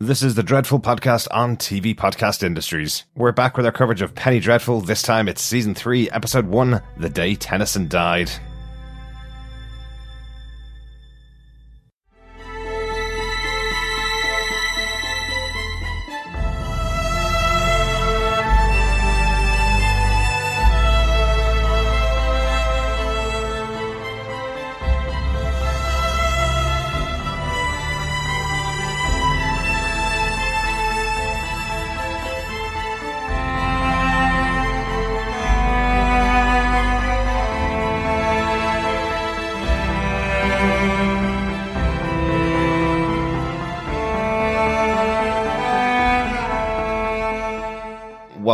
This is the Dreadful Podcast on TV Podcast Industries. We're back with our coverage of Penny Dreadful. This time it's season 3, episode 1, The Day Tennyson Died.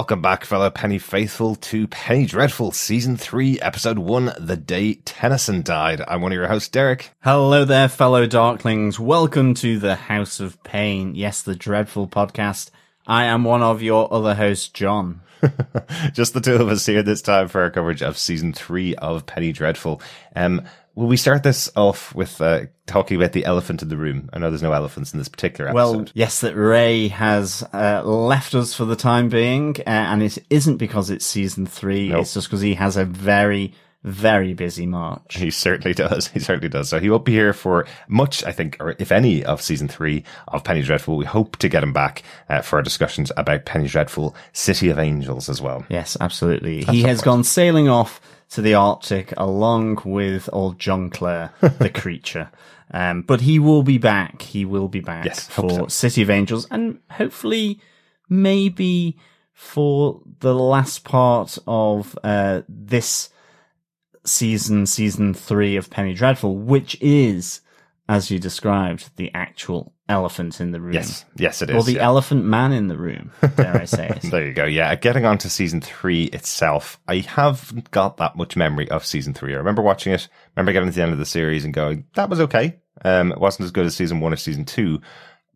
Welcome back, fellow Penny Faithful, to Penny Dreadful, Season 3, Episode 1, The Day Tennyson Died. I'm one of your hosts, Derek. Hello there, fellow Darklings. Welcome to the House of Pain. Yes, the Dreadful podcast. I am one of your other hosts, John. Just the two of us here this time for our coverage of Season 3 of Penny Dreadful. Um, Will we start this off with uh, talking about the elephant in the room? I know there's no elephants in this particular episode. Well, yes, that Ray has uh, left us for the time being, uh, and it isn't because it's season three. Nope. It's just because he has a very, very busy March. He certainly does. He certainly does. So he won't be here for much, I think, or if any, of season three of Penny Dreadful. We hope to get him back uh, for our discussions about Penny Dreadful, City of Angels as well. Yes, absolutely. That's he has gone sailing off to the Arctic along with old John Clare, the creature. Um, but he will be back. He will be back yes, for so. City of Angels and hopefully maybe for the last part of uh, this season, season three of Penny Dreadful, which is, as you described, the actual elephant in the room. Yes, yes, it is. Or the yeah. elephant man in the room, dare I say it. there you go. Yeah, getting on to season three itself, I haven't got that much memory of season three. I remember watching it, remember getting to the end of the series and going, that was okay. Um, it wasn't as good as season one or season two,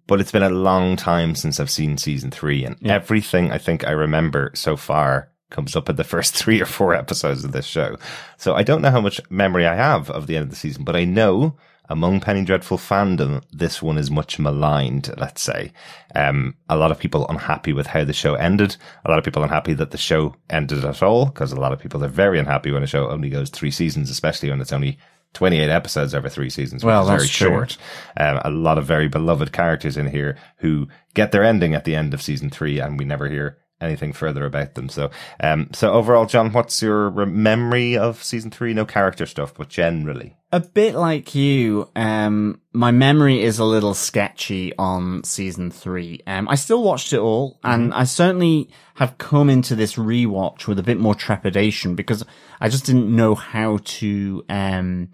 but it's been a long time since I've seen season three and yeah. everything I think I remember so far comes up in the first three or four episodes of this show. So I don't know how much memory I have of the end of the season, but I know among Penny Dreadful fandom, this one is much maligned, let's say. Um, a lot of people unhappy with how the show ended. A lot of people unhappy that the show ended at all, because a lot of people are very unhappy when a show only goes three seasons, especially when it's only 28 episodes over three seasons, well, that's very true. short. Um, a lot of very beloved characters in here who get their ending at the end of season three, and we never hear anything further about them. So, um, so overall, John, what's your memory of season three? No character stuff, but generally. A bit like you, um, my memory is a little sketchy on season three. Um, I still watched it all and mm-hmm. I certainly have come into this rewatch with a bit more trepidation because I just didn't know how to, um,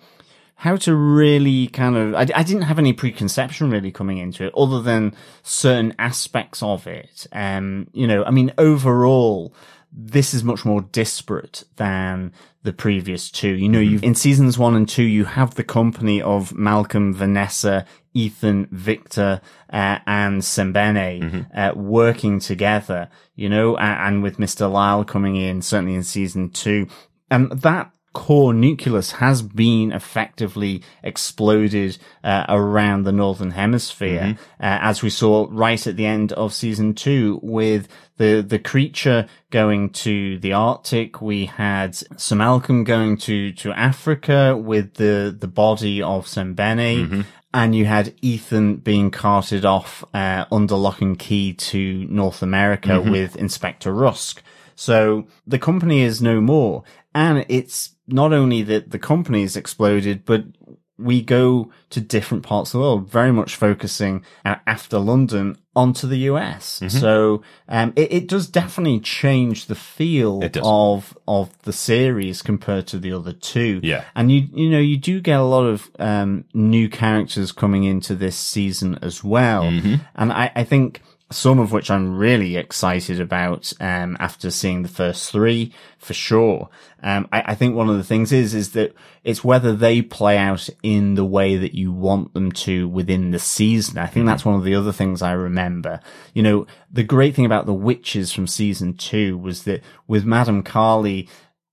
how to really kind of, I, I, didn't have any preconception really coming into it other than certain aspects of it. Um, you know, I mean, overall, this is much more disparate than the previous two. You know, mm-hmm. you've, in seasons one and two, you have the company of Malcolm, Vanessa, Ethan, Victor, uh, and Sembene, mm-hmm. uh, working together, you know, and, and with Mr. Lyle coming in, certainly in season two. And that core nucleus has been effectively exploded uh, around the northern hemisphere, mm-hmm. uh, as we saw right at the end of season two with the the creature going to the Arctic. We had Sir Malcolm going to to Africa with the the body of Sembene. Mm-hmm. And you had Ethan being carted off uh, under lock and key to North America mm-hmm. with Inspector Rusk. So the company is no more. And it's not only that the company's exploded, but we go to different parts of the world, very much focusing after London onto the US. Mm-hmm. So, um, it, it, does definitely change the feel of, of the series compared to the other two. Yeah. And you, you know, you do get a lot of, um, new characters coming into this season as well. Mm-hmm. And I, I think, some of which I'm really excited about um, after seeing the first three for sure. Um, I, I, think one of the things is is that it's whether they play out in the way that you want them to within the season. I think mm-hmm. that's one of the other things I remember. You know, the great thing about the witches from season two was that with Madame Kali,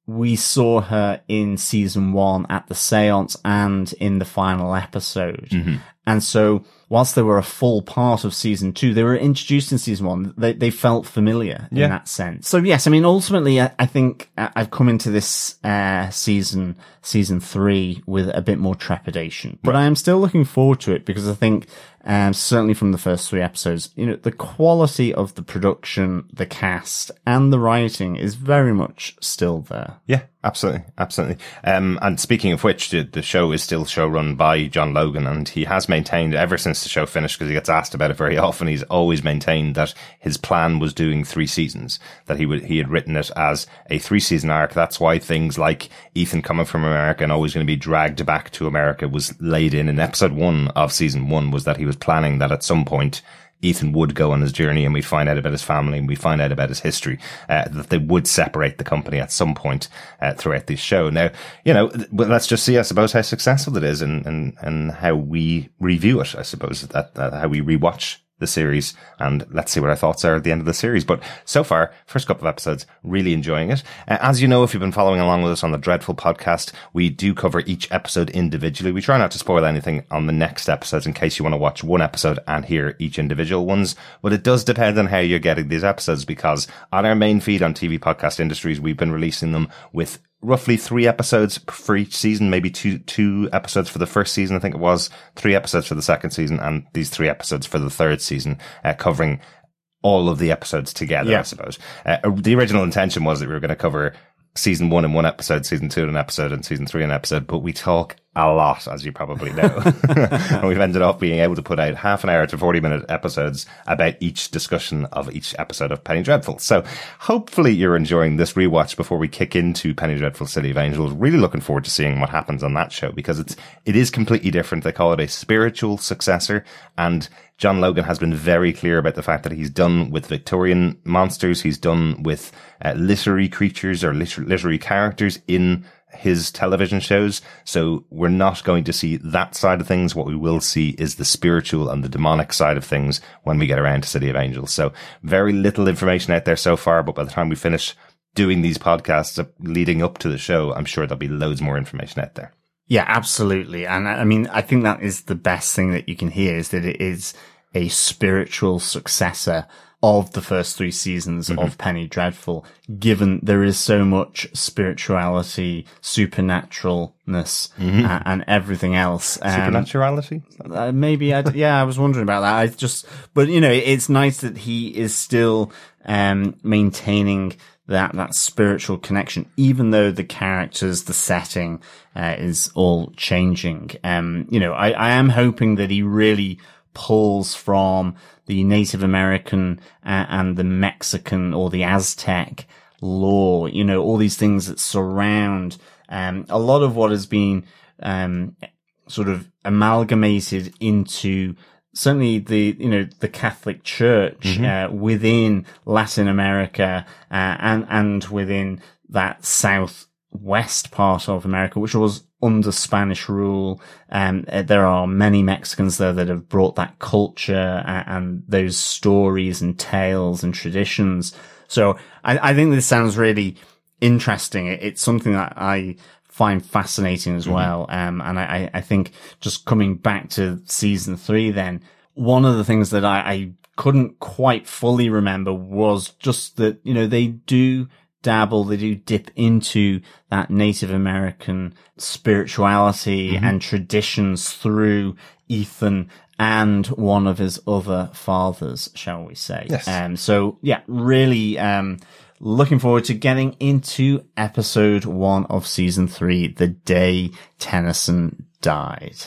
we saw her in season one at the seance and in the final episode. Mm-hmm. And so whilst they were a full part of season two, they were introduced in season one. They, they felt familiar Yeah. in that sense. So yes, I mean, ultimately, I, I think I've come into this, uh, season, season three with a bit more trepidation, but I am still looking forward to it because I think, um, certainly from the first three episodes, you know, the quality of the production, the cast and the writing is very much still there. Yeah, absolutely, absolutely. Um, and speaking of which, the, the show is still show run by John Logan, and he has maintained ever since the show finished because he gets asked about it very often. He's always maintained that his plan was doing three seasons, that he would he had written it as a three season arc. That's why things like Ethan coming from America and always going to be dragged back to America was laid in in episode one of season one. Was that he was planning that at some point. Ethan would go on his journey and we'd find out about his family and we'd find out about his history, uh, that they would separate the company at some point, uh, throughout this show. Now, you know, well, let's just see, I suppose, how successful it is and, and, and how we review it, I suppose, that, that how we rewatch the series and let's see what our thoughts are at the end of the series. But so far, first couple of episodes, really enjoying it. Uh, as you know, if you've been following along with us on the Dreadful podcast, we do cover each episode individually. We try not to spoil anything on the next episodes in case you want to watch one episode and hear each individual ones. But it does depend on how you're getting these episodes because on our main feed on TV Podcast Industries, we've been releasing them with roughly three episodes for each season, maybe two two episodes for the first season, I think it was, three episodes for the second season, and these three episodes for the third season, uh, covering all of the episodes together, I suppose. Uh, the original intention was that we were going to cover season one in one episode, season two in an episode, and season three in an episode, but we talk a lot, as you probably know. and we've ended up being able to put out half an hour to 40 minute episodes about each discussion of each episode of Penny Dreadful. So hopefully you're enjoying this rewatch before we kick into Penny Dreadful City of Angels. Really looking forward to seeing what happens on that show because it's, it is completely different. They call it a spiritual successor and John Logan has been very clear about the fact that he's done with Victorian monsters. He's done with uh, literary creatures or liter- literary characters in his television shows. So we're not going to see that side of things. What we will see is the spiritual and the demonic side of things when we get around to City of Angels. So very little information out there so far, but by the time we finish doing these podcasts leading up to the show, I'm sure there'll be loads more information out there. Yeah, absolutely. And I mean, I think that is the best thing that you can hear is that it is a spiritual successor of the first three seasons of Penny Dreadful, given there is so much spirituality, supernaturalness, a- and everything else. Um, Supernaturality? uh, maybe I, yeah, I was wondering about that. I just, but you know, it's nice that he is still, um, maintaining that, that spiritual connection, even though the characters, the setting, uh, is all changing. Um, you know, I, I am hoping that he really pulls from the Native American uh, and the Mexican or the Aztec lore, you know, all these things that surround, um, a lot of what has been, um, sort of amalgamated into certainly the you know the Catholic Church uh, within Latin America uh, and and within that southwest part of America, which was under Spanish rule. Um, uh, there are many Mexicans there that have brought that culture uh, and those stories and tales and traditions. So I, I think this sounds really interesting. It, it's something that I find fascinating as well. Um, and I, I I think just coming back to season three, then one of the things that I, I couldn't quite fully remember was just that, you know, they do dabble, they do dip into that Native American spirituality and traditions through Ethan and one of his other fathers, shall we say. Yes. Um, so yeah, really, um, looking forward to getting into episode one of season three, the day Tennyson died.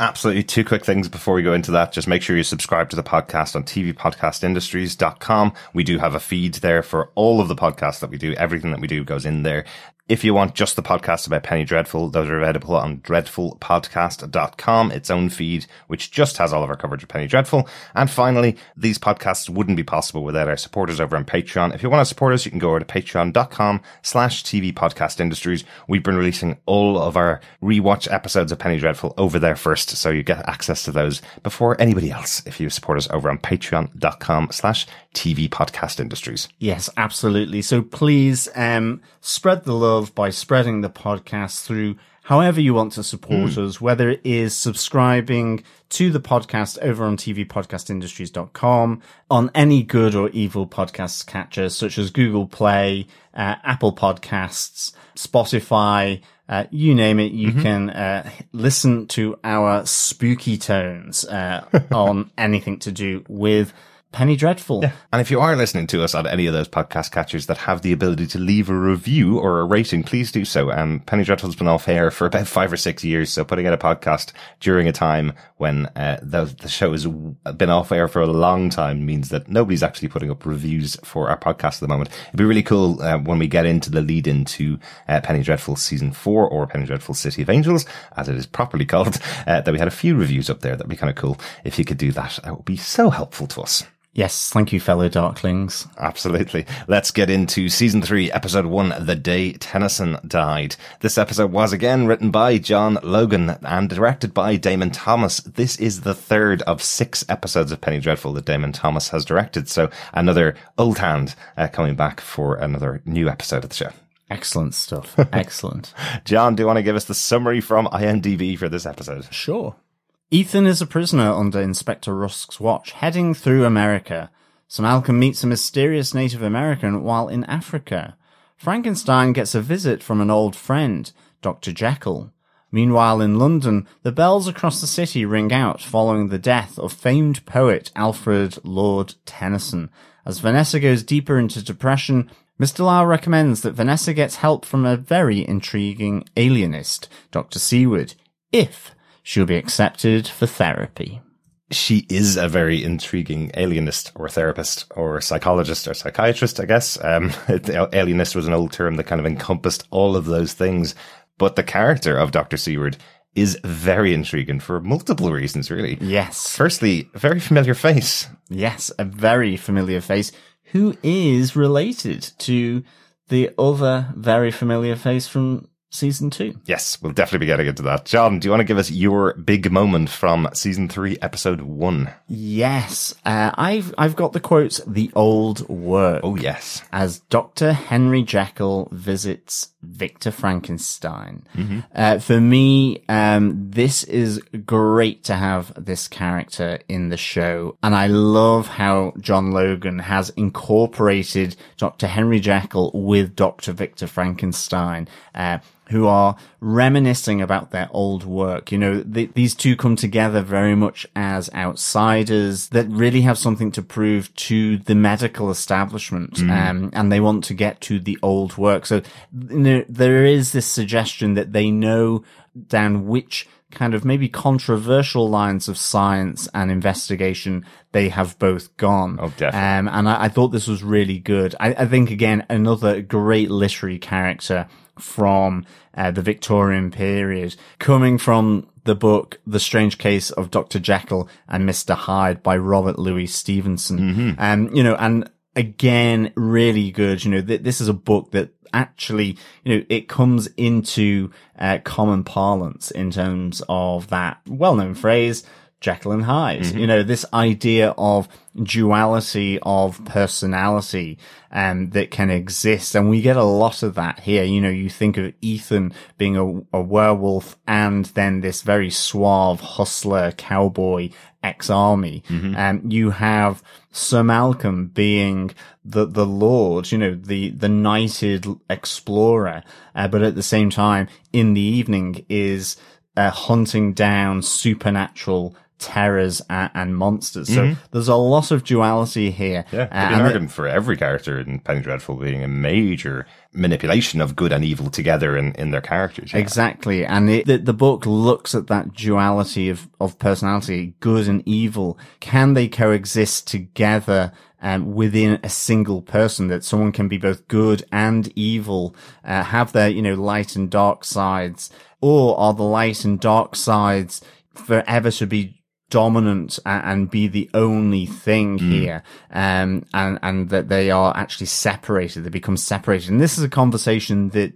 Absolutely. Two quick things before we go into that. Just make sure you subscribe to the podcast on tvpodcastindustries.com. We do have a feed there for all of the podcasts that we do. Everything that we do goes in there. If you want just the podcasts about Penny Dreadful, those are available on dreadfulpodcast.com, its own feed, which just has all of our coverage of Penny Dreadful. And finally, these podcasts wouldn't be possible without our supporters over on Patreon. If you want to support us, you can go over to patreon.com slash TV Podcast Industries. We've been releasing all of our rewatch episodes of Penny Dreadful over there first, so you get access to those before anybody else if you support us over on patreon.com slash TV Podcast Industries. Yes, absolutely. So please, um, spread the love by spreading the podcast through however you want to support us, whether it is subscribing to the podcast over on tvpodcastindustries.com, on any good or evil podcast catchers such as Google Play, uh, Apple Podcasts, Spotify, uh, you name it, you can uh, listen to our spooky tones uh, on anything to do with Penny Dreadful. Yeah. And if you are listening to us on any of those podcast catchers that have the ability to leave a review or a rating, please do so. Um, Penny Dreadful's been off air for about five or six years, so putting out a podcast during a time when uh, the, the show has been off air for a long time means that nobody's actually putting up reviews for our podcast at the moment. It'd be really cool uh, when we get into the lead into uh, Penny Dreadful season four or Penny Dreadful City of Angels, as it is properly called, uh, that we had a few reviews up there. That'd be kind of cool if you could do that. That would be so helpful to us. Yes, thank you, fellow Darklings. Absolutely. Let's get into season three, episode one, The Day Tennyson Died. This episode was again written by John Logan and directed by Damon Thomas. This is the third of six episodes of Penny Dreadful that Damon Thomas has directed. So another old hand uh, coming back for another new episode of the show. Excellent stuff. Excellent. John, do you want to give us the summary from IMDb for this episode? Sure. Ethan is a prisoner under Inspector Rusk's watch, heading through America. So Malcolm meets a mysterious Native American while in Africa. Frankenstein gets a visit from an old friend, Dr. Jekyll. Meanwhile, in London, the bells across the city ring out following the death of famed poet Alfred Lord Tennyson. As Vanessa goes deeper into depression, Mr. Lau recommends that Vanessa gets help from a very intriguing alienist, Dr. Seward, if she'll be accepted for therapy. she is a very intriguing alienist or therapist or psychologist or psychiatrist, I guess. Um, alienist was an old term that kind of encompassed all of those things. But the character of Dr. Seward is very intriguing for multiple reasons, really. Yes. Firstly, a very familiar face. Yes, a very familiar face who is related to the other very familiar face from season two. Yes, we'll definitely be getting into that. John, do you want to give us your big moment from season three, episode one? Yes, uh, I've I've got the quotes. The old work. Oh, yes. as Dr. Henry Jekyll visits Victor Frankenstein. Uh, for me, um, this is great to have this character in the show. And I love how John Logan has incorporated Dr. Henry Jekyll with Dr. Victor Frankenstein. Uh, who are reminiscing about their old work. You know, th- these two come together very much as outsiders that really have something to prove to the medical establishment. Um, and they want to get to the old work. So, you know, there is this suggestion that they know down which kind of maybe controversial lines of science and investigation they have both gone. Oh, definitely. Um, and I, I thought this was really good. I, I think again, another great literary character from uh, the Victorian period, coming from the book The Strange Case of Dr. Jekyll and Mr. Hyde by Robert Louis Stevenson. Um, you know, and again, really good. You know, th- this is a book that actually, you know, it comes into uh, common parlance in terms of that well-known phrase, Jekyll and Hyde. You know, this idea of duality of personality, um, that can exist. And we get a lot of that here. You know, you think of Ethan being a, a werewolf and then this very suave hustler cowboy ex-army. And you have Sir Malcolm being the, the Lord, you know, the, the knighted explorer. Uh, but at the same time, in the evening is, uh, hunting down supernatural terrors and, and monsters. So there's a lot of duality here. Yeah, Uh, could be and an it- for every character in Penny Dreadful being a major manipulation of good and evil together in, in their characters. yeah. Exactly. And it, the, the book looks at that duality of, of personality, good and evil. Can they coexist together um, within a single person that someone can be both good and evil, uh, have their, you know, light and dark sides? Or are the light and dark sides forever to be dominant and be the only thing here, um, and and that they are actually separated. They become separated, and this is a conversation that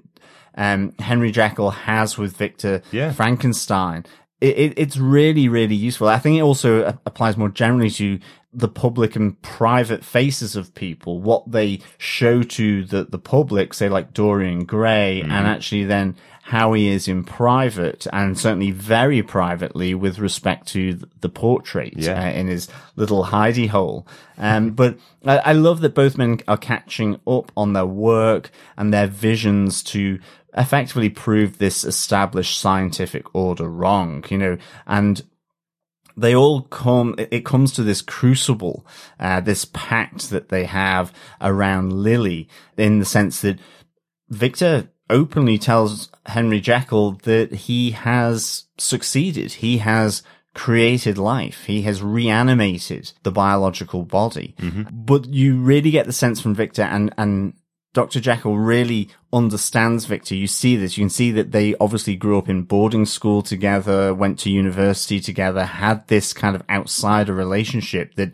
um, Henry Jekyll has with Victor Yeah. Frankenstein. It, it, it's really, really useful. I think it also applies more generally to the public and private faces of people, what they show to the, the public, say like Dorian Gray, and actually then how he is in private and certainly very privately with respect to the portrait Yeah. uh, in his little hidey hole. Um, but I, I love that both men are catching up on their work and their visions to effectively prove this established scientific order wrong, you know, and they all come, it it comes to this crucible, uh, this pact that they have around Lily in the sense that Victor openly tells Henry Jekyll that he has succeeded. He has created life. He has reanimated the biological body. Mm-hmm. But you really get the sense from Victor and, and Dr. Jekyll really understands Victor. You see this. You can see that they obviously grew up in boarding school together, went to university together, had this kind of outsider relationship that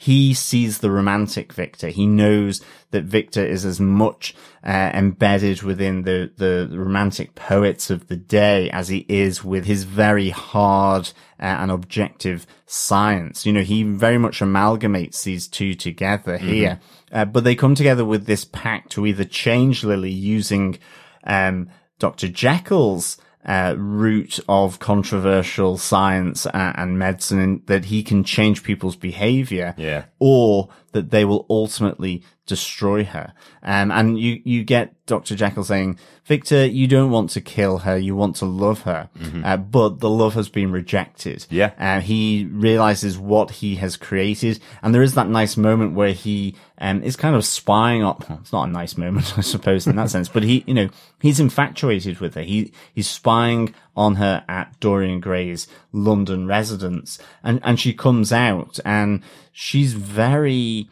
he sees the romantic Victor. He knows that Victor is as much uh, embedded within the, the romantic poets of the day as he is with his very hard uh, and objective science. You know, he very much amalgamates these two together here. Uh, but they come together with this pact to either change Lily using um, Dr. Jekyll's uh, route of controversial science and, and medicine, that he can change people's behavior, Yeah. or that they will ultimately destroy her. Um, and you, you get Dr. Jekyll saying, Victor, you don't want to kill her, you want to love her, uh, but the love has been rejected. Yeah. Uh, he realizes what he has created, and there is that nice moment where he um, is kind of spying on. well, it's not a nice moment, I suppose, in that sense, but he, you know, he's infatuated with her. He he's spying on her at Dorian Gray's London residence, and and she comes out, and she's very.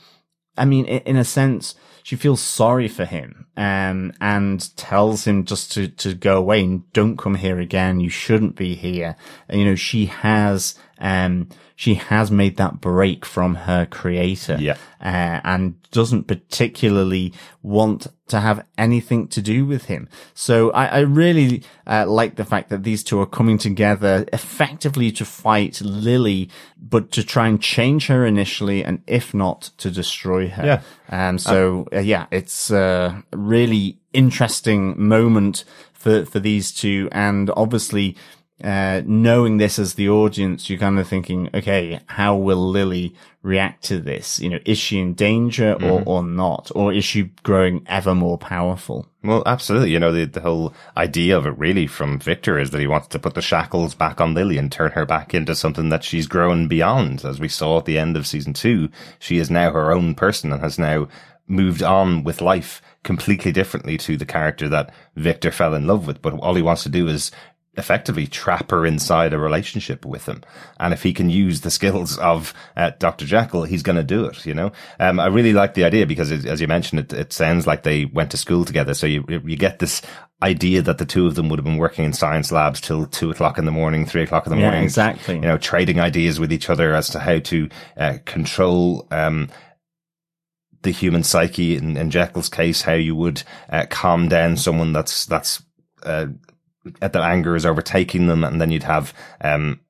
I mean, in a sense, she feels sorry for him, um, and tells him just to, to go away and don't come here again. You shouldn't be here. And, you know, she has, um, she has made that break from her creator. Yeah. Uh, and doesn't particularly want to have anything to do with him. So I, I really uh, like the fact that these two are coming together effectively to fight Lily, but to try and change her initially, and if not, to destroy her. Yeah. Um, so uh, yeah, it's a really interesting moment for, for these two. And obviously, uh, knowing this as the audience, you're kind of thinking, okay, how will Lily react to this? You know, is she in danger or, or not? Or is she growing ever more powerful? Well, absolutely. You know, the, the whole idea of it really from Victor is that he wants to put the shackles back on Lily and turn her back into something that she's grown beyond. As we saw at the end of season two, she is now her own person and has now moved on with life completely differently to the character that Victor fell in love with. But all he wants to do is effectively trap her inside a relationship with him. And if he can use the skills of uh, Dr. Jekyll, he's going to do it, you know? Um, I really like the idea because it, as you mentioned, it, it sounds like they went to school together. So you, you get this idea that the two of them would have been working in science labs till two o'clock in the morning, three o'clock in the Yeah, morning. exactly. You know, trading ideas with each other as to how to uh, control, um, the human psyche in, in Jekyll's case, how you would uh, calm down someone that's that's uh, that anger is overtaking them, and then you'd have um,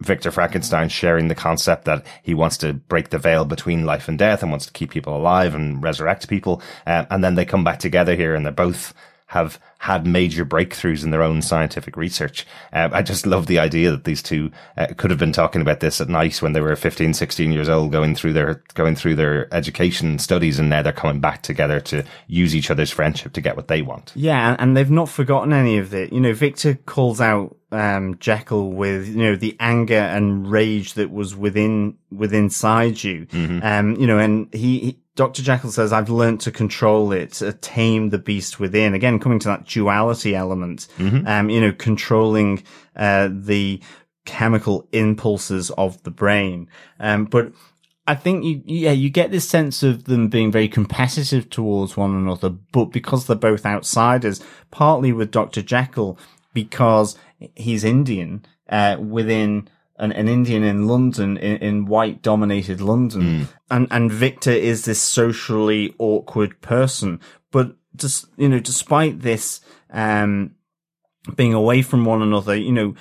Victor Frankenstein sharing the concept that he wants to break the veil between life and death and wants to keep people alive and resurrect people, uh, and then they come back together here, and they're both have had major breakthroughs in their own scientific research. Uh, I just love the idea that these two uh, could have been talking about this at night when they were 15, 16 years old, going through their going through their education studies, and now they're coming back together to use each other's friendship to get what they want. Yeah, and, they've not forgotten any of it. You know, Victor calls out um, Jekyll with you know the anger and rage that was within within inside you. Um, you know, and he Dr. Jekyll says, I've learned to control it, uh, tame the beast within. Again, coming to that duality element, um, you know, controlling, uh, the chemical impulses of the brain. Um, but I think you, yeah, you get this sense of them being very competitive towards one another, but because they're both outsiders, partly with Dr. Jekyll, because he's Indian, uh, within, an, an Indian in London, in, in white dominated London. And, and Victor is this socially awkward person. But just, you know, despite this, um, being away from one another, you know,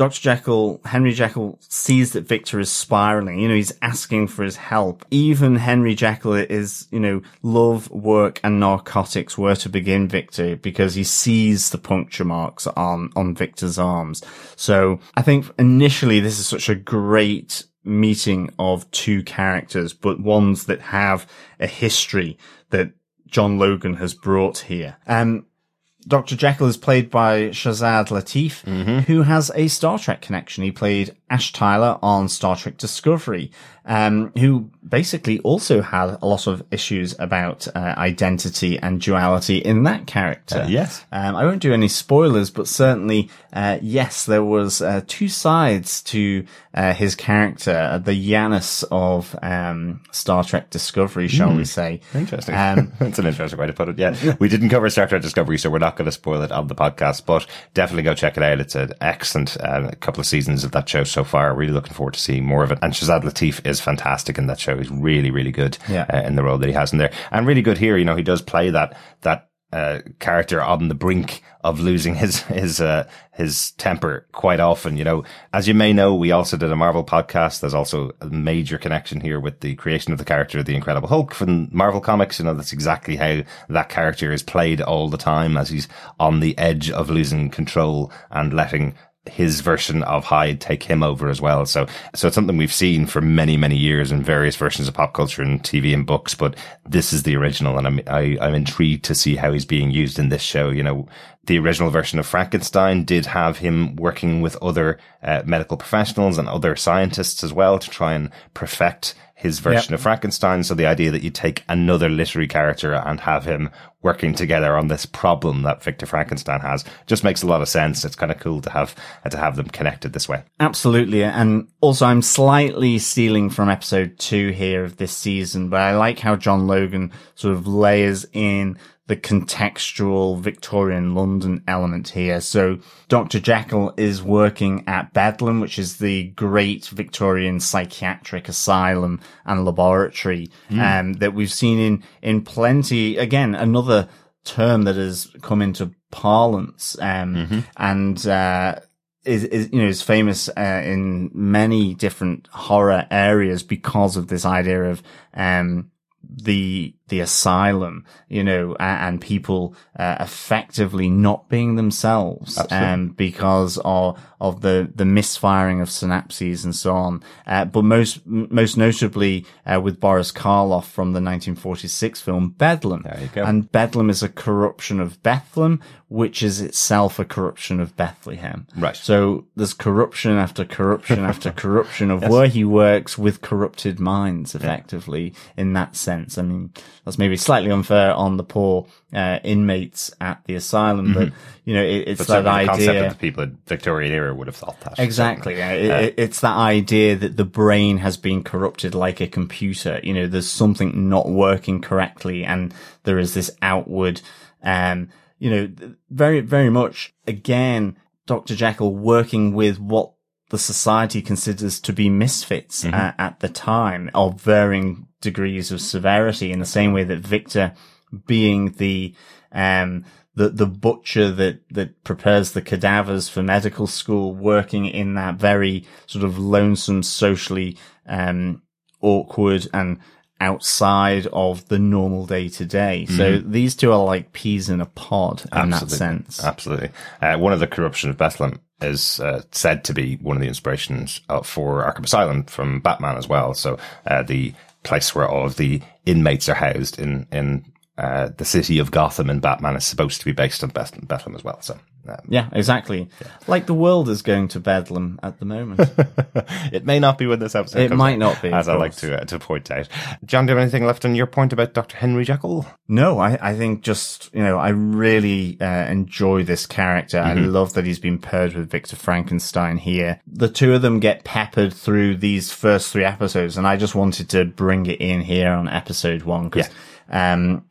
Dr. Jekyll, Henry Jekyll sees that Victor is spiraling. You know, he's asking for his help. Even Henry Jekyll is, you know, love, work and narcotics were to begin Victor because he sees the puncture marks on, on Victor's arms. So I think initially this is such a great meeting of two characters, but ones that have a history that John Logan has brought here. Um, Dr. Jekyll is played by Shazad Latif, Mm-hmm. who has a Star Trek connection. He played Ash Tyler on Star Trek Discovery, um, who basically also had a lot of issues about uh, identity and duality in that character. Uh, yes. Um, I won't do any spoilers, but certainly, uh, yes, there was uh, two sides to uh, his character, the Janus of um, Star Trek Discovery, shall we say? Interesting. Um, That's an interesting way to put it. Yeah. We didn't cover Star Trek Discovery, so we're not going to spoil it on the podcast, but definitely go check it out. It's an excellent uh, couple of seasons of that show so far. Really looking forward to seeing more of it. And Shazad Latif is fantastic in that show. He's really, really good Yeah. uh, in the role that he has in there. And really good here. You know, he does play that, that, uh, character on the brink of losing his, his, uh, his temper quite often. You know, as you may know, we also did a Marvel podcast. There's also a major connection here with the creation of the character, of the Incredible Hulk from Marvel Comics. You know, that's exactly how that character is played all the time as he's on the edge of losing control and letting his version of Hyde take him over as well. So, so it's something we've seen for many, many years in various versions of pop culture and TV and books, but this is the original and I'm, I, I'm intrigued to see how he's being used in this show. You know, the original version of Frankenstein did have him working with other uh, medical professionals and other scientists as well to try and perfect his version of Frankenstein. So the idea that you take another literary character and have him working together on this problem that Victor Frankenstein has just makes a lot of sense. It's kind of cool to have uh, to have them connected this way. Absolutely. And also I'm slightly stealing from episode two here of this season, but I like how John Logan sort of layers in the contextual Victorian London element here. So Dr. Jekyll is working at Bedlam, which is the great Victorian psychiatric asylum and laboratory, um, that we've seen in, in plenty, again, another term that has come into parlance, um, and, uh, is, is you know is famous uh, in many different horror areas because of this idea of um the the asylum you know and people uh, effectively not being themselves um because of of the the misfiring of synapses and so on uh, but most most notably uh, with Boris Karloff from the 1946 film Bedlam There you go. and Bedlam is a corruption of Bethlehem which is itself a corruption of Bethlehem Right. so there's corruption after corruption after corruption of where he works with corrupted minds, effectively, in that sense. I mean, that's maybe slightly unfair on the poor uh, inmates at the asylum, but you know, it, it's Mm-hmm. But that certainly the concept idea. of the people in Victorian era would have thought that. Exactly. yeah. It, it- it's that idea that the brain has been corrupted like a computer. You know, there's something not working correctly and there is this outward, um, you know, very, very much again, Dr. Jekyll working with what the society considers to be misfits uh, at the time of varying degrees of severity in the same way that Victor being the, um, the, the butcher that, that prepares the cadavers for medical school working in that very sort of lonesome, socially, um, awkward and outside of the normal day to day. So these two are like peas in a pod in that sense. Absolutely. Uh, one of the corruption of Bethlehem is uh, said to be one of the inspirations uh, for Arkham Asylum from Batman as well. So uh, the place where all of the inmates are housed in in uh, the city of Gotham in Batman is supposed to be based on Beth- Bethlehem as well. So. Um, Yeah, exactly. Like the world is going to Bedlam at the moment. it may not be when this episode. It might out, not be, as I like to uh, to point out. John, do you have anything left on your point about Doctor Henry Jekyll? No, I, I think just, you know, I really uh, enjoy this character. I love that he's been paired with Victor Frankenstein here. The two of them get peppered through these first three episodes, and I just wanted to bring it in here on episode one because, um,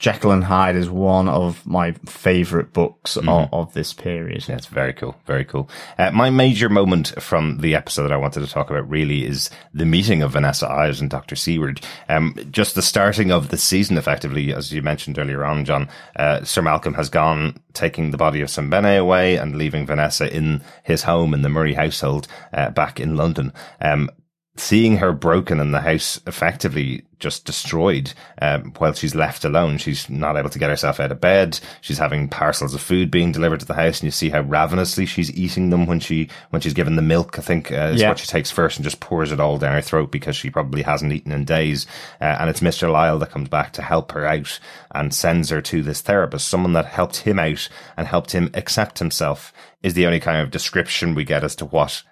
Jekyll and Hyde is one of my favorite books Mm-hmm. of, of this period. That's very cool. Very cool. Uh, my major moment from the episode that I wanted to talk about really is the meeting of Vanessa Ives and Dr. Seward. Um, just the starting of the season, effectively, as you mentioned earlier on, John, uh, Sir Malcolm has gone taking the body of Sembene away and leaving Vanessa in his home in the Murray household, uh, back in London. Um, seeing her broken and the house effectively just destroyed um, while she's left alone. She's not able to get herself out of bed. She's having parcels of food being delivered to the house, and you see how ravenously she's eating them when she when she's given the milk. I think uh, is Yeah. what she takes first and just pours it all down her throat because she probably hasn't eaten in days. Uh, and it's Mister Lyle that comes back to help her out and sends her to this therapist, someone that helped him out and helped him accept himself. Is the only kind of description we get as to what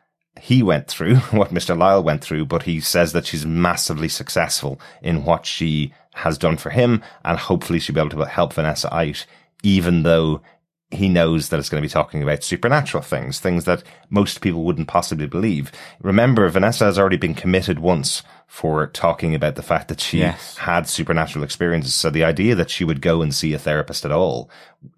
he went through, what Mr. Lyle went through, but he says that she's massively successful in what she has done for him, and hopefully she'll be able to help Vanessa out, even though he knows that it's going to be talking about supernatural things, things that most people wouldn't possibly believe. Remember, Vanessa has already been committed once for talking about the fact that she Yes. had supernatural experiences. So the idea that she would go and see a therapist at all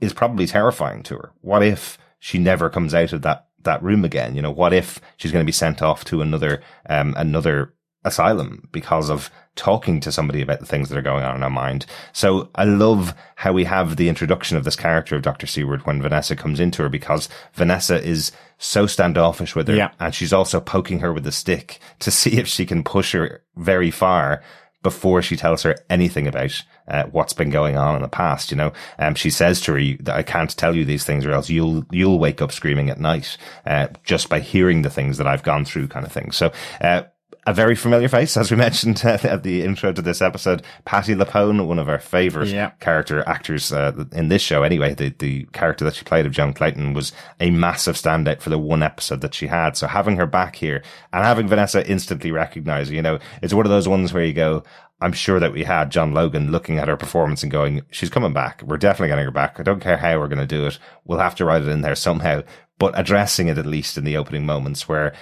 is probably terrifying to her. What if she never comes out of that, that room again? You know, what if she's going to be sent off to another, um, another asylum because of talking to somebody about the things that are going on in her mind. So I love how we have the introduction of this character of Dr. Seward when Vanessa comes into her because Vanessa is so standoffish with her Yeah. and she's also poking her with a stick to see if she can push her very far before she tells her anything about uh, what's been going on in the past. You know, um, she says to her that I can't tell you these things, or else you'll you'll wake up screaming at night uh, just by hearing the things that I've gone through, kind of thing. So. Uh, a very familiar face, as we mentioned uh, at the intro to this episode. Patti LuPone, one of our favorite Yeah. character actors uh, in this show. Anyway, the the character that she played of Joan Clayton was a massive standout for the one episode that she had. So having her back here and having Vanessa instantly recognize her, you know, it's one of those ones where you go. I'm sure that we had John Logan looking at her performance and going, she's coming back. We're definitely getting her back. I don't care how we're going to do it. We'll have to write it in there somehow, but addressing it at least in the opening moments where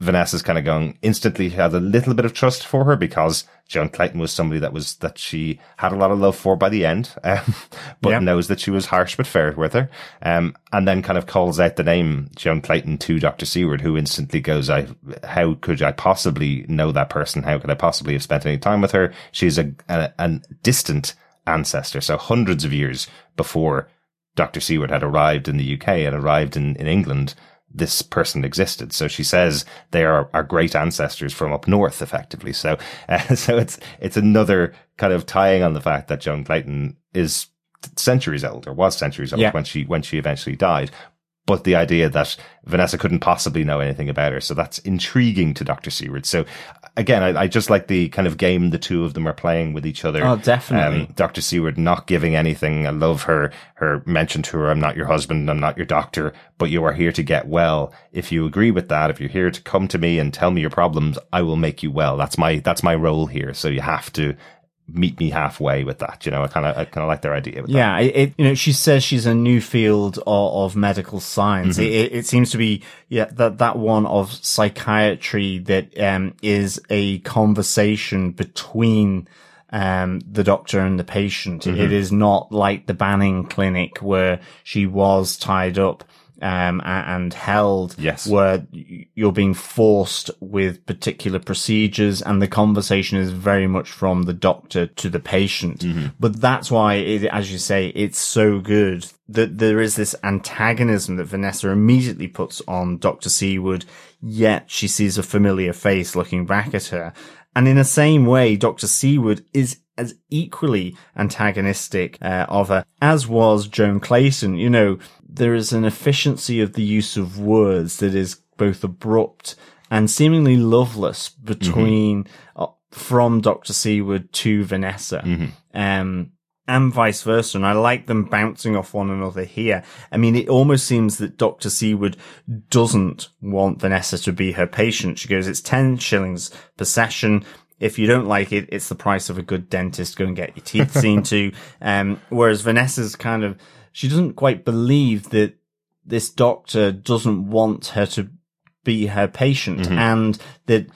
Vanessa's kind of going instantly has a little bit of trust for her because Joan Clayton was somebody that was that she had a lot of love for by the end, um, but knows that she was harsh but fair with her, um, and then kind of calls out the name Joan Clayton to Doctor Seward, who instantly goes, "I how could I possibly know that person? How could I possibly have spent any time with her? She's a, a an distant ancestor, so hundreds of years before Dr. Seward had arrived in the UK and arrived in, in England, this person existed. So she says they are our great ancestors from up north, effectively. So, uh, so it's, it's another kind of tying on the fact that Joan Clayton is centuries old or was centuries old Yeah. when she, when she eventually died. But the idea that Vanessa couldn't possibly know anything about her. So that's intriguing to Dr. Seward. So again, I, I just like the kind of game the two of them are playing with each other. Oh, definitely. Um, Dr. Seward not giving anything. I love her, her mention to her, I'm not your husband, I'm not your doctor, but you are here to get well. If you agree with that, if you're here to come to me and tell me your problems, I will make you well. That's my, that's my role here. So you have to meet me halfway with that. You know, I kind of, I kind of like their idea. Yeah, it, it you know she says she's a new field of, of medical science. Mm-hmm. It, it, it seems to be yeah that that one of psychiatry that um is a conversation between um the doctor and the patient. Mm-hmm. It is not like the Banning clinic where she was tied up um and held Yes. where you're being forced with particular procedures and the conversation is very much from the doctor to the patient. But that's why, it, as you say, it's so good that there is this antagonism that Vanessa immediately puts on Dr. Seward, yet she sees a familiar face looking back at her. And in the same way, Dr. Seward is as equally antagonistic uh, of her as was Joan Clayton. You know, there is an efficiency of the use of words that is both abrupt and seemingly loveless between uh, from Dr. Seward to Vanessa. Um, and vice versa. And I like them bouncing off one another here. I mean, it almost seems that Dr. Seward doesn't want Vanessa to be her patient. She goes, it's 10 shillings per session. If you don't like it, it's the price of a good dentist. Go and get your teeth seen to. Um, whereas Vanessa's kind of, she doesn't quite believe that this doctor doesn't want her to be her patient and that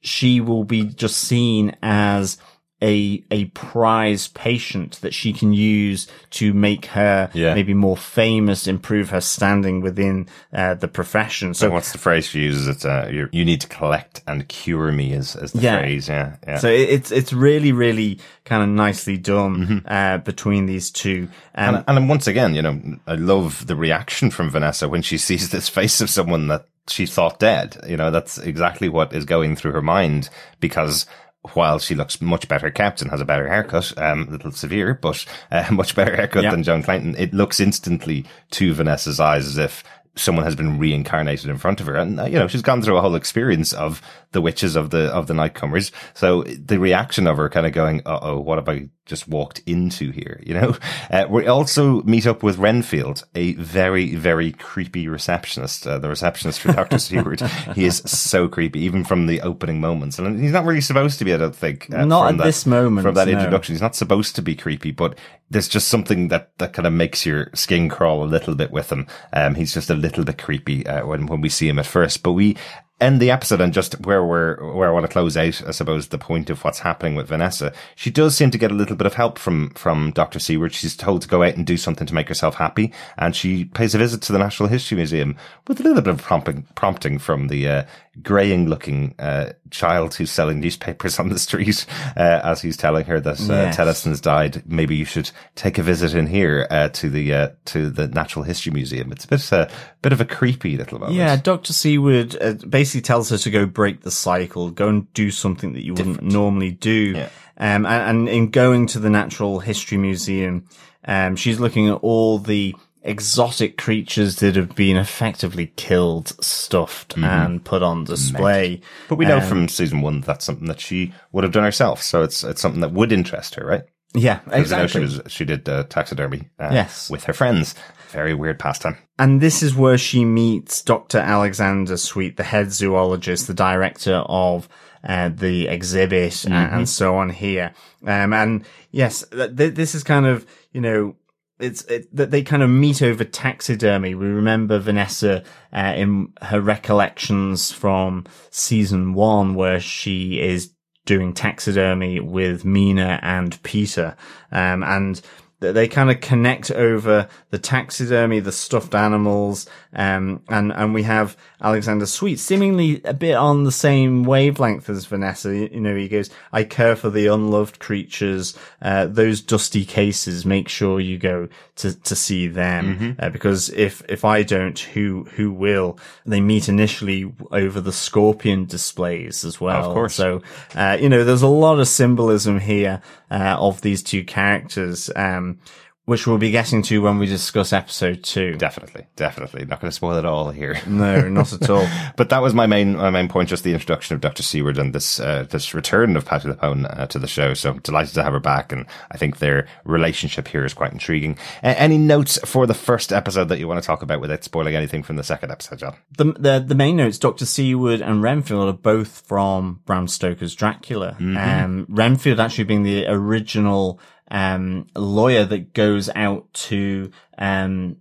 she will be just seen as a a prize patient that she can use to make her Yeah. maybe more famous, improve her standing within uh, the profession. So So what's the phrase she uses? It's uh, you're, you need to collect and cure me is, is the Yeah. phrase. Yeah, yeah. so it- it's it's really really kind of nicely done uh, between these two. Um, and, and once again, you know, I love the reaction from Vanessa when she sees this face of someone that she thought dead. You know, that's exactly what is going through her mind because while she looks much better kept and has a better haircut, um, a little severe, but uh, much better haircut Yeah. than Joan Clayton, it looks instantly to Vanessa's eyes as if someone has been reincarnated in front of her. And, uh, you know, she's gone through a whole experience of the witches of the, of the nightcomers. So the reaction of her kind of going, uh oh, what have I just walked into here? You know, uh, we also meet up with Renfield, a very, very creepy receptionist, uh, the receptionist for Dr. Seward. He is so creepy, even from the opening moments. And he's not really supposed to be, I don't think. uh, Not at that- this moment, From that no. introduction. He's not supposed to be creepy, but there's just something that, that kind of makes your skin crawl a little bit with him. Um, he's just a little bit creepy, uh, when, when we see him at first, but we, end the episode and just where we're where I want to close out, I suppose, the point of what's happening with Vanessa. She does seem to get a little bit of help from from Dr. Seward. She's told to go out and do something to make herself happy, and she pays a visit to the Natural History Museum with a little bit of prompting prompting from the uh, greying looking uh, child who's selling newspapers on the street uh, as he's telling her that uh, Yes. Tennyson's died. Maybe you should take a visit in here uh, to the uh, to the Natural History Museum. It's a bit uh, bit of a creepy little moment. Yeah, Dr. Seward uh, basically tells her to go break the cycle, go and do something that you wouldn't normally do. Yeah. Um, and, and in going to the Natural History Museum, um, she's looking at all the exotic creatures that have been effectively killed, stuffed, and put on display. But we know from season one that's something that she would have done herself. So it's it's something that would interest her, right? Yeah, 'Cause, you know, exactly. she was she did uh, taxidermy, uh, Yes. with her friends. Very weird pastime. And this is where she meets Dr. Alexander Sweet, the head zoologist, the director of uh, the exhibit, a- and, so on here. Um, and yes, th- th- this is kind of, you know, it's it, that they kind of meet over taxidermy. We remember Vanessa uh, in her recollections from season one, where she is doing taxidermy with Mina and Peter, um, and th- they kind of connect over the taxidermy, the stuffed animals, um, and and we have Alexander Sweet seemingly a bit on the same wavelength as Vanessa. You you know, he goes, "I care for the unloved creatures. Uh, those dusty cases. Make sure you go to to see them, uh, because if if I don't, who who will?" They meet initially over the scorpion displays as well. Of course. So, uh, you know, there's a lot of symbolism here, uh, of these two characters, um, which we'll be getting to when we discuss episode two. Definitely, definitely. Not going to spoil it all here. No, not at all. But that was my main my main point, just the introduction of Dr. Seward and this uh, this return of Patti LuPone uh, to the show. So delighted to have her back, and I think their relationship here is quite intriguing. Uh, any notes for the first episode that you want to talk about without spoiling anything from the second episode, John? the, the the main notes, Doctor Seward and Renfield are both from Bram Stoker's Dracula. Um, Renfield actually being the original um, lawyer that goes out to um,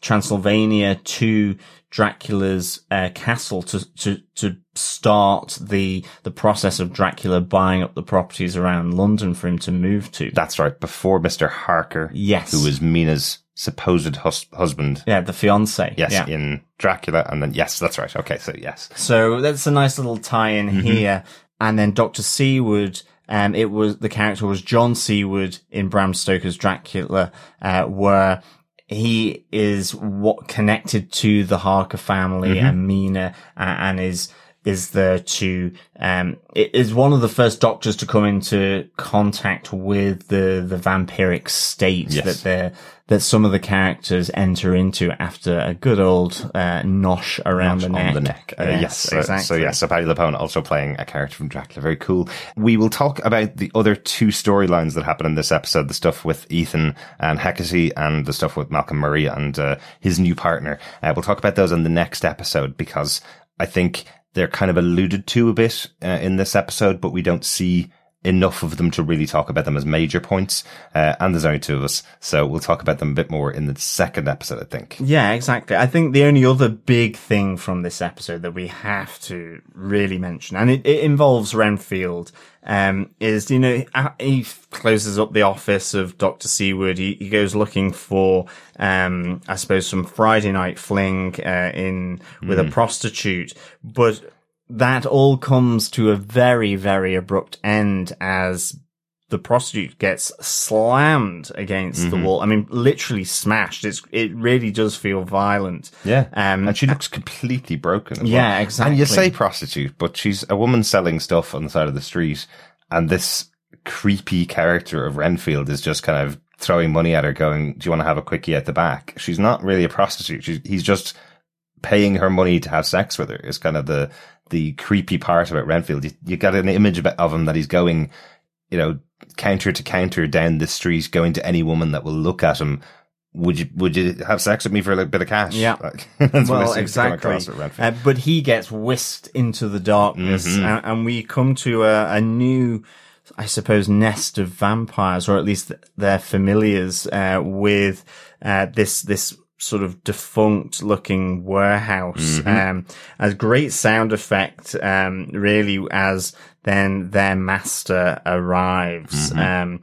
Transylvania to Dracula's uh, castle to to to start the the process of Dracula buying up the properties around London for him to move to. That's right. Before Mister Harker, Yes. who was Mina's supposed hus- husband. yeah, the fiance. Yes, yeah. in Dracula, and then yes, that's right. Okay, so yes, So that's a nice little tie-in here. And then Dr. Seward, um, it was, the character was John Seward in Bram Stoker's Dracula, uh, where he is what connected to the Harker family and Mina, uh, and is, is there to, um, it is one of the first doctors to come into contact with the, the vampiric state Yes. that they're, that some of the characters enter into after a good old, uh, nosh around the neck. on the neck. Uh, yes, Yes, so- exactly. So yes, so Patti LuPone also playing a character from Dracula. Very cool. We will talk about the other two storylines that happen in this episode: the stuff with Ethan and Hecate, and the stuff with Malcolm Murray and uh, his new partner. Uh, we'll talk about those in the next episode because I think they're kind of alluded to a bit uh, in this episode, but we don't see enough of them to really talk about them as major points. Uh, and there's only two of us. So we'll talk about them a bit more in the second episode, I think. Yeah, exactly. I think the only other big thing from this episode that we have to really mention, and it, it involves Renfield, um, is, you know, he closes up the office of Dr. Seward. He, he goes looking for, um, I suppose some Friday night fling, uh, in with mm. a prostitute, but that all comes to a very, very abrupt end as the prostitute gets slammed against mm-hmm. the wall. I mean, literally smashed. It's, it really does feel violent. Yeah. Um, and she looks completely broken. yeah, well. exactly. And you say prostitute, but she's a woman selling stuff on the side of the street. And this creepy character of Renfield is just kind of throwing money at her going, do you want to have a quickie at the back? She's not really a prostitute. She's, he's just paying her money to have sex with her is kind of the, the creepy part about Renfield. You, you get an image of him that he's going, you know, counter to counter down the street, going to any woman that will look at him. Would you would you have sex with me for a little bit of cash? Yeah, like, well, exactly. Uh, but he gets whisked into the darkness, mm-hmm. and, and, we come to a, a, new, I suppose, nest of vampires, or at least their familiars, uh, with uh, this this sort of defunct looking warehouse. Mm-hmm. Um, as great sound effect, um, really as then their master arrives. Mm-hmm. Um,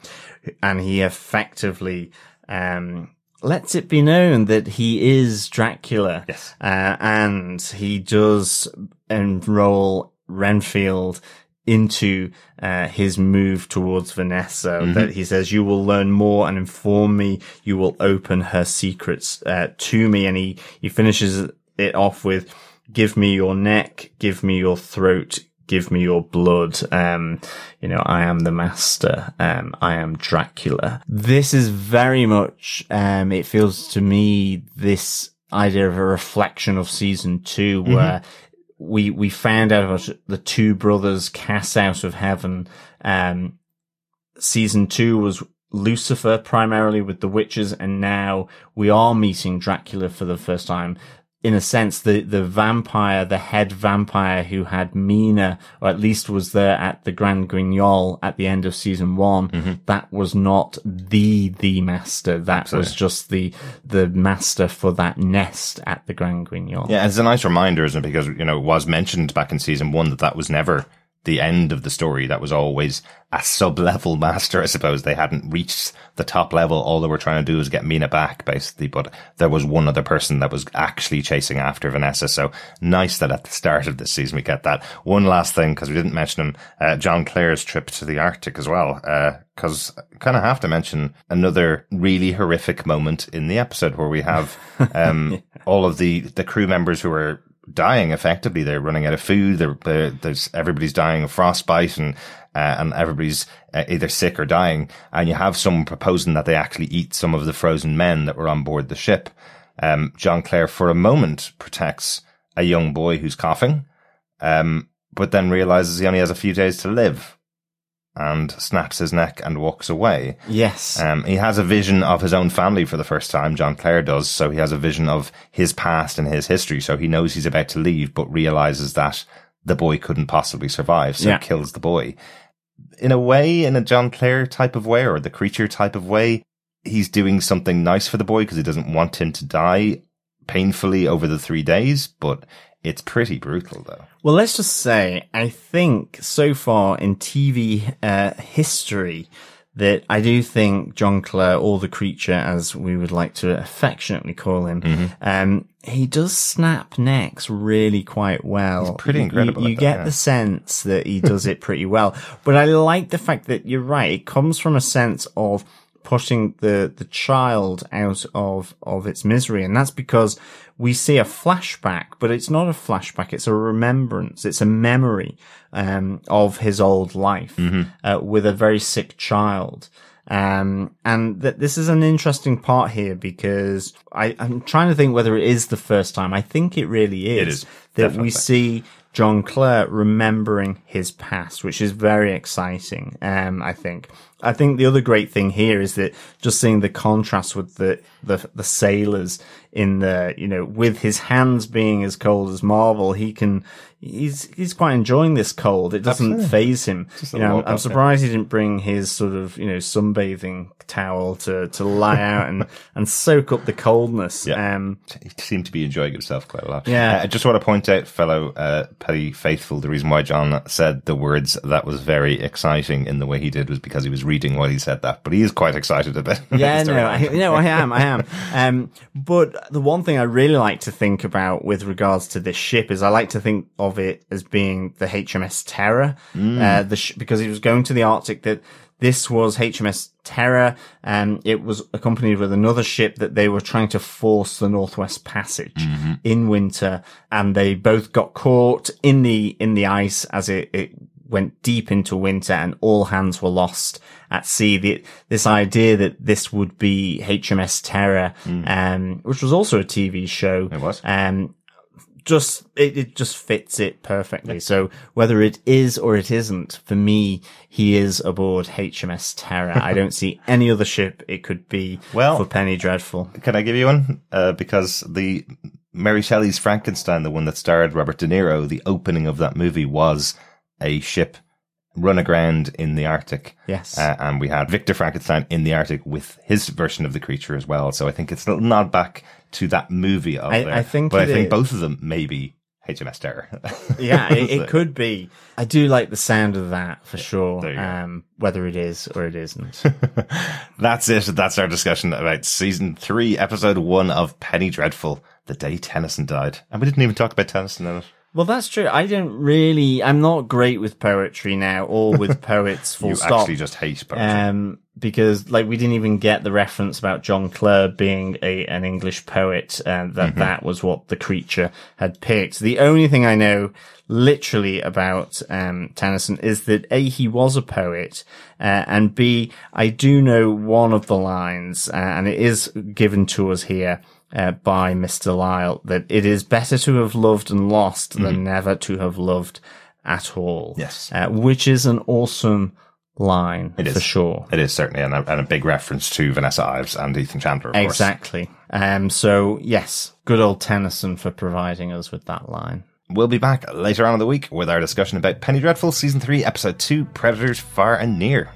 and he effectively, um, lets it be known that he is Dracula. Yes. Uh, and he does enroll Renfield into uh, his move towards Vanessa mm-hmm. that he says you will learn more and inform me. You will open her secrets uh, to me. And he he finishes it off with give me your neck give me your throat give me your blood. Um you know i am the master. Um i am dracula. This is very much um it feels to me this idea of a reflection of season 2 mm-hmm. We we found out about the two brothers cast out of heaven. Um, season two was Lucifer primarily with the witches, and now we are meeting Dracula for the first time in a sense, the, the vampire, the head vampire who had Mina, or at least was there at the Grand Guignol at the end of season one, mm-hmm. that was not the, the master. That Absolutely. was just the, the master for that nest at the Grand Guignol. Yeah, it's a nice reminder, isn't it? Because, you know, it was mentioned back in season one that that was never the end of the story. That was always a sub-level master, I suppose. They hadn't reached the top level. All they were trying to do was get Mina back, basically. But there was one other person that was actually chasing after Vanessa. So nice that at the start of this season we get that. One last thing, because we didn't mention him, uh, John Clare's trip to the Arctic as well. Because uh, kind of have to mention another really horrific moment in the episode where we have um, all of the the crew members who are dying effectively. They're running out of food. They're, they're, there's everybody's dying of frostbite and uh, and everybody's uh, either sick or dying. And you have someone proposing that they actually eat some of the frozen men that were on board the ship. Um, John Clare for a moment protects a young boy who's coughing, um, but then realizes he only has a few days to live and snaps his neck and walks away. Yes. Um, he has a vision of his own family for the first time. John Clare does. So he has a vision of his past and his history. So he knows he's about to leave, but realizes that the boy couldn't possibly survive. So yeah. kills the boy. In a way, in a John Clare type of way or the creature type of way, he's doing something nice for the boy because he doesn't want him to die painfully over the three days, but it's pretty brutal though. Well, let's just say, I think so far in TV uh, history that I do think John Clare, or the creature as we would like to affectionately call him, mm-hmm. um, he does snap necks really quite well. He's pretty incredible. You, you that, get yeah. the sense that he does it pretty well. But I like the fact that you're right. It comes from a sense of pushing the, the child out of, of its misery. And that's because we see a flashback, but it's not a flashback. It's a remembrance. It's a memory, um, of his old life, mm-hmm. uh, with a very sick child. Um, and that this is an interesting part here because I, I'm trying to think whether it is the first time. I think it really is. It is. That definitely. we see John Clare remembering his past, which is very exciting. Um, I think I think the other great thing here is that just seeing the contrast with the, the, the sailors in the, you know, with his hands being as cold as marble, he can, he's, he's quite enjoying this cold. It doesn't phase him. You know, I'm surprised he didn't bring his sort of, you know, sunbathing towel to, to lie out and, and soak up the coldness. Yeah. Um, he seemed to be enjoying himself quite a lot. Yeah. Uh, I just want to point out, fellow uh, Petty Faithful, the reason why John said the words that was very exciting in the way he did was because he was reading while he said that. But he is quite excited about. It. Yeah, no, I, no, I am, I am. Um, but the one thing I really like to think about with regards to this ship is I like to think of it as being the HMS Terror, uh, the sh- because it was going to the Arctic that this was HMS Terror, and it was accompanied with another ship that they were trying to force the Northwest Passage in winter, and they both got caught in the, in the ice as it, it went deep into winter and all hands were lost at sea. The, this idea that this would be HMS Terror, um, which was also a TV show. It was. Um, just, it, it just fits it perfectly. So whether it is or it isn't, for me, he is aboard HMS Terror. I don't see any other ship it could be Well- for Penny Dreadful. Can I give you one? Uh, because the Mary Shelley's Frankenstein, the one that starred Robert De Niro, the opening of that movie was a ship run aground in the Arctic. Yes. Uh, and we had Victor Frankenstein in the Arctic with his version of the creature as well. So I think it's a little nod back to that movie of I- there. I think but I think is. both of them may be HMS Terror. yeah, it, it could be. I do like the sound of that for sure. there you go. Um, whether it is or it isn't. That's it. That's our discussion about season three, episode one of Penny Dreadful, the day Tennyson died. And we didn't even talk about Tennyson in it. Well, that's true. I don't really. I'm not great with poetry now, or with poets. Full you stop. actually just hate poetry. um, because like we didn't even get the reference about John Clare being a an English poet, and that that was what the creature had picked. The only thing I know literally about um, Tennyson is that a he was a poet, uh, and b I do know one of the lines, uh, and it is given to us here. Uh, by Mr. Lyle, that it is better to have loved and lost than never to have loved at all. Yes. Uh, which is an awesome line It is. for sure. It is certainly, and a, and a big reference to Vanessa Ives and Ethan Chandler, of course. Exactly. Um, so yes, good old Tennyson for providing us with that line. We'll be back later on in the week with our discussion about Penny Dreadful, Season 3, Episode 2, Predators Far and Near.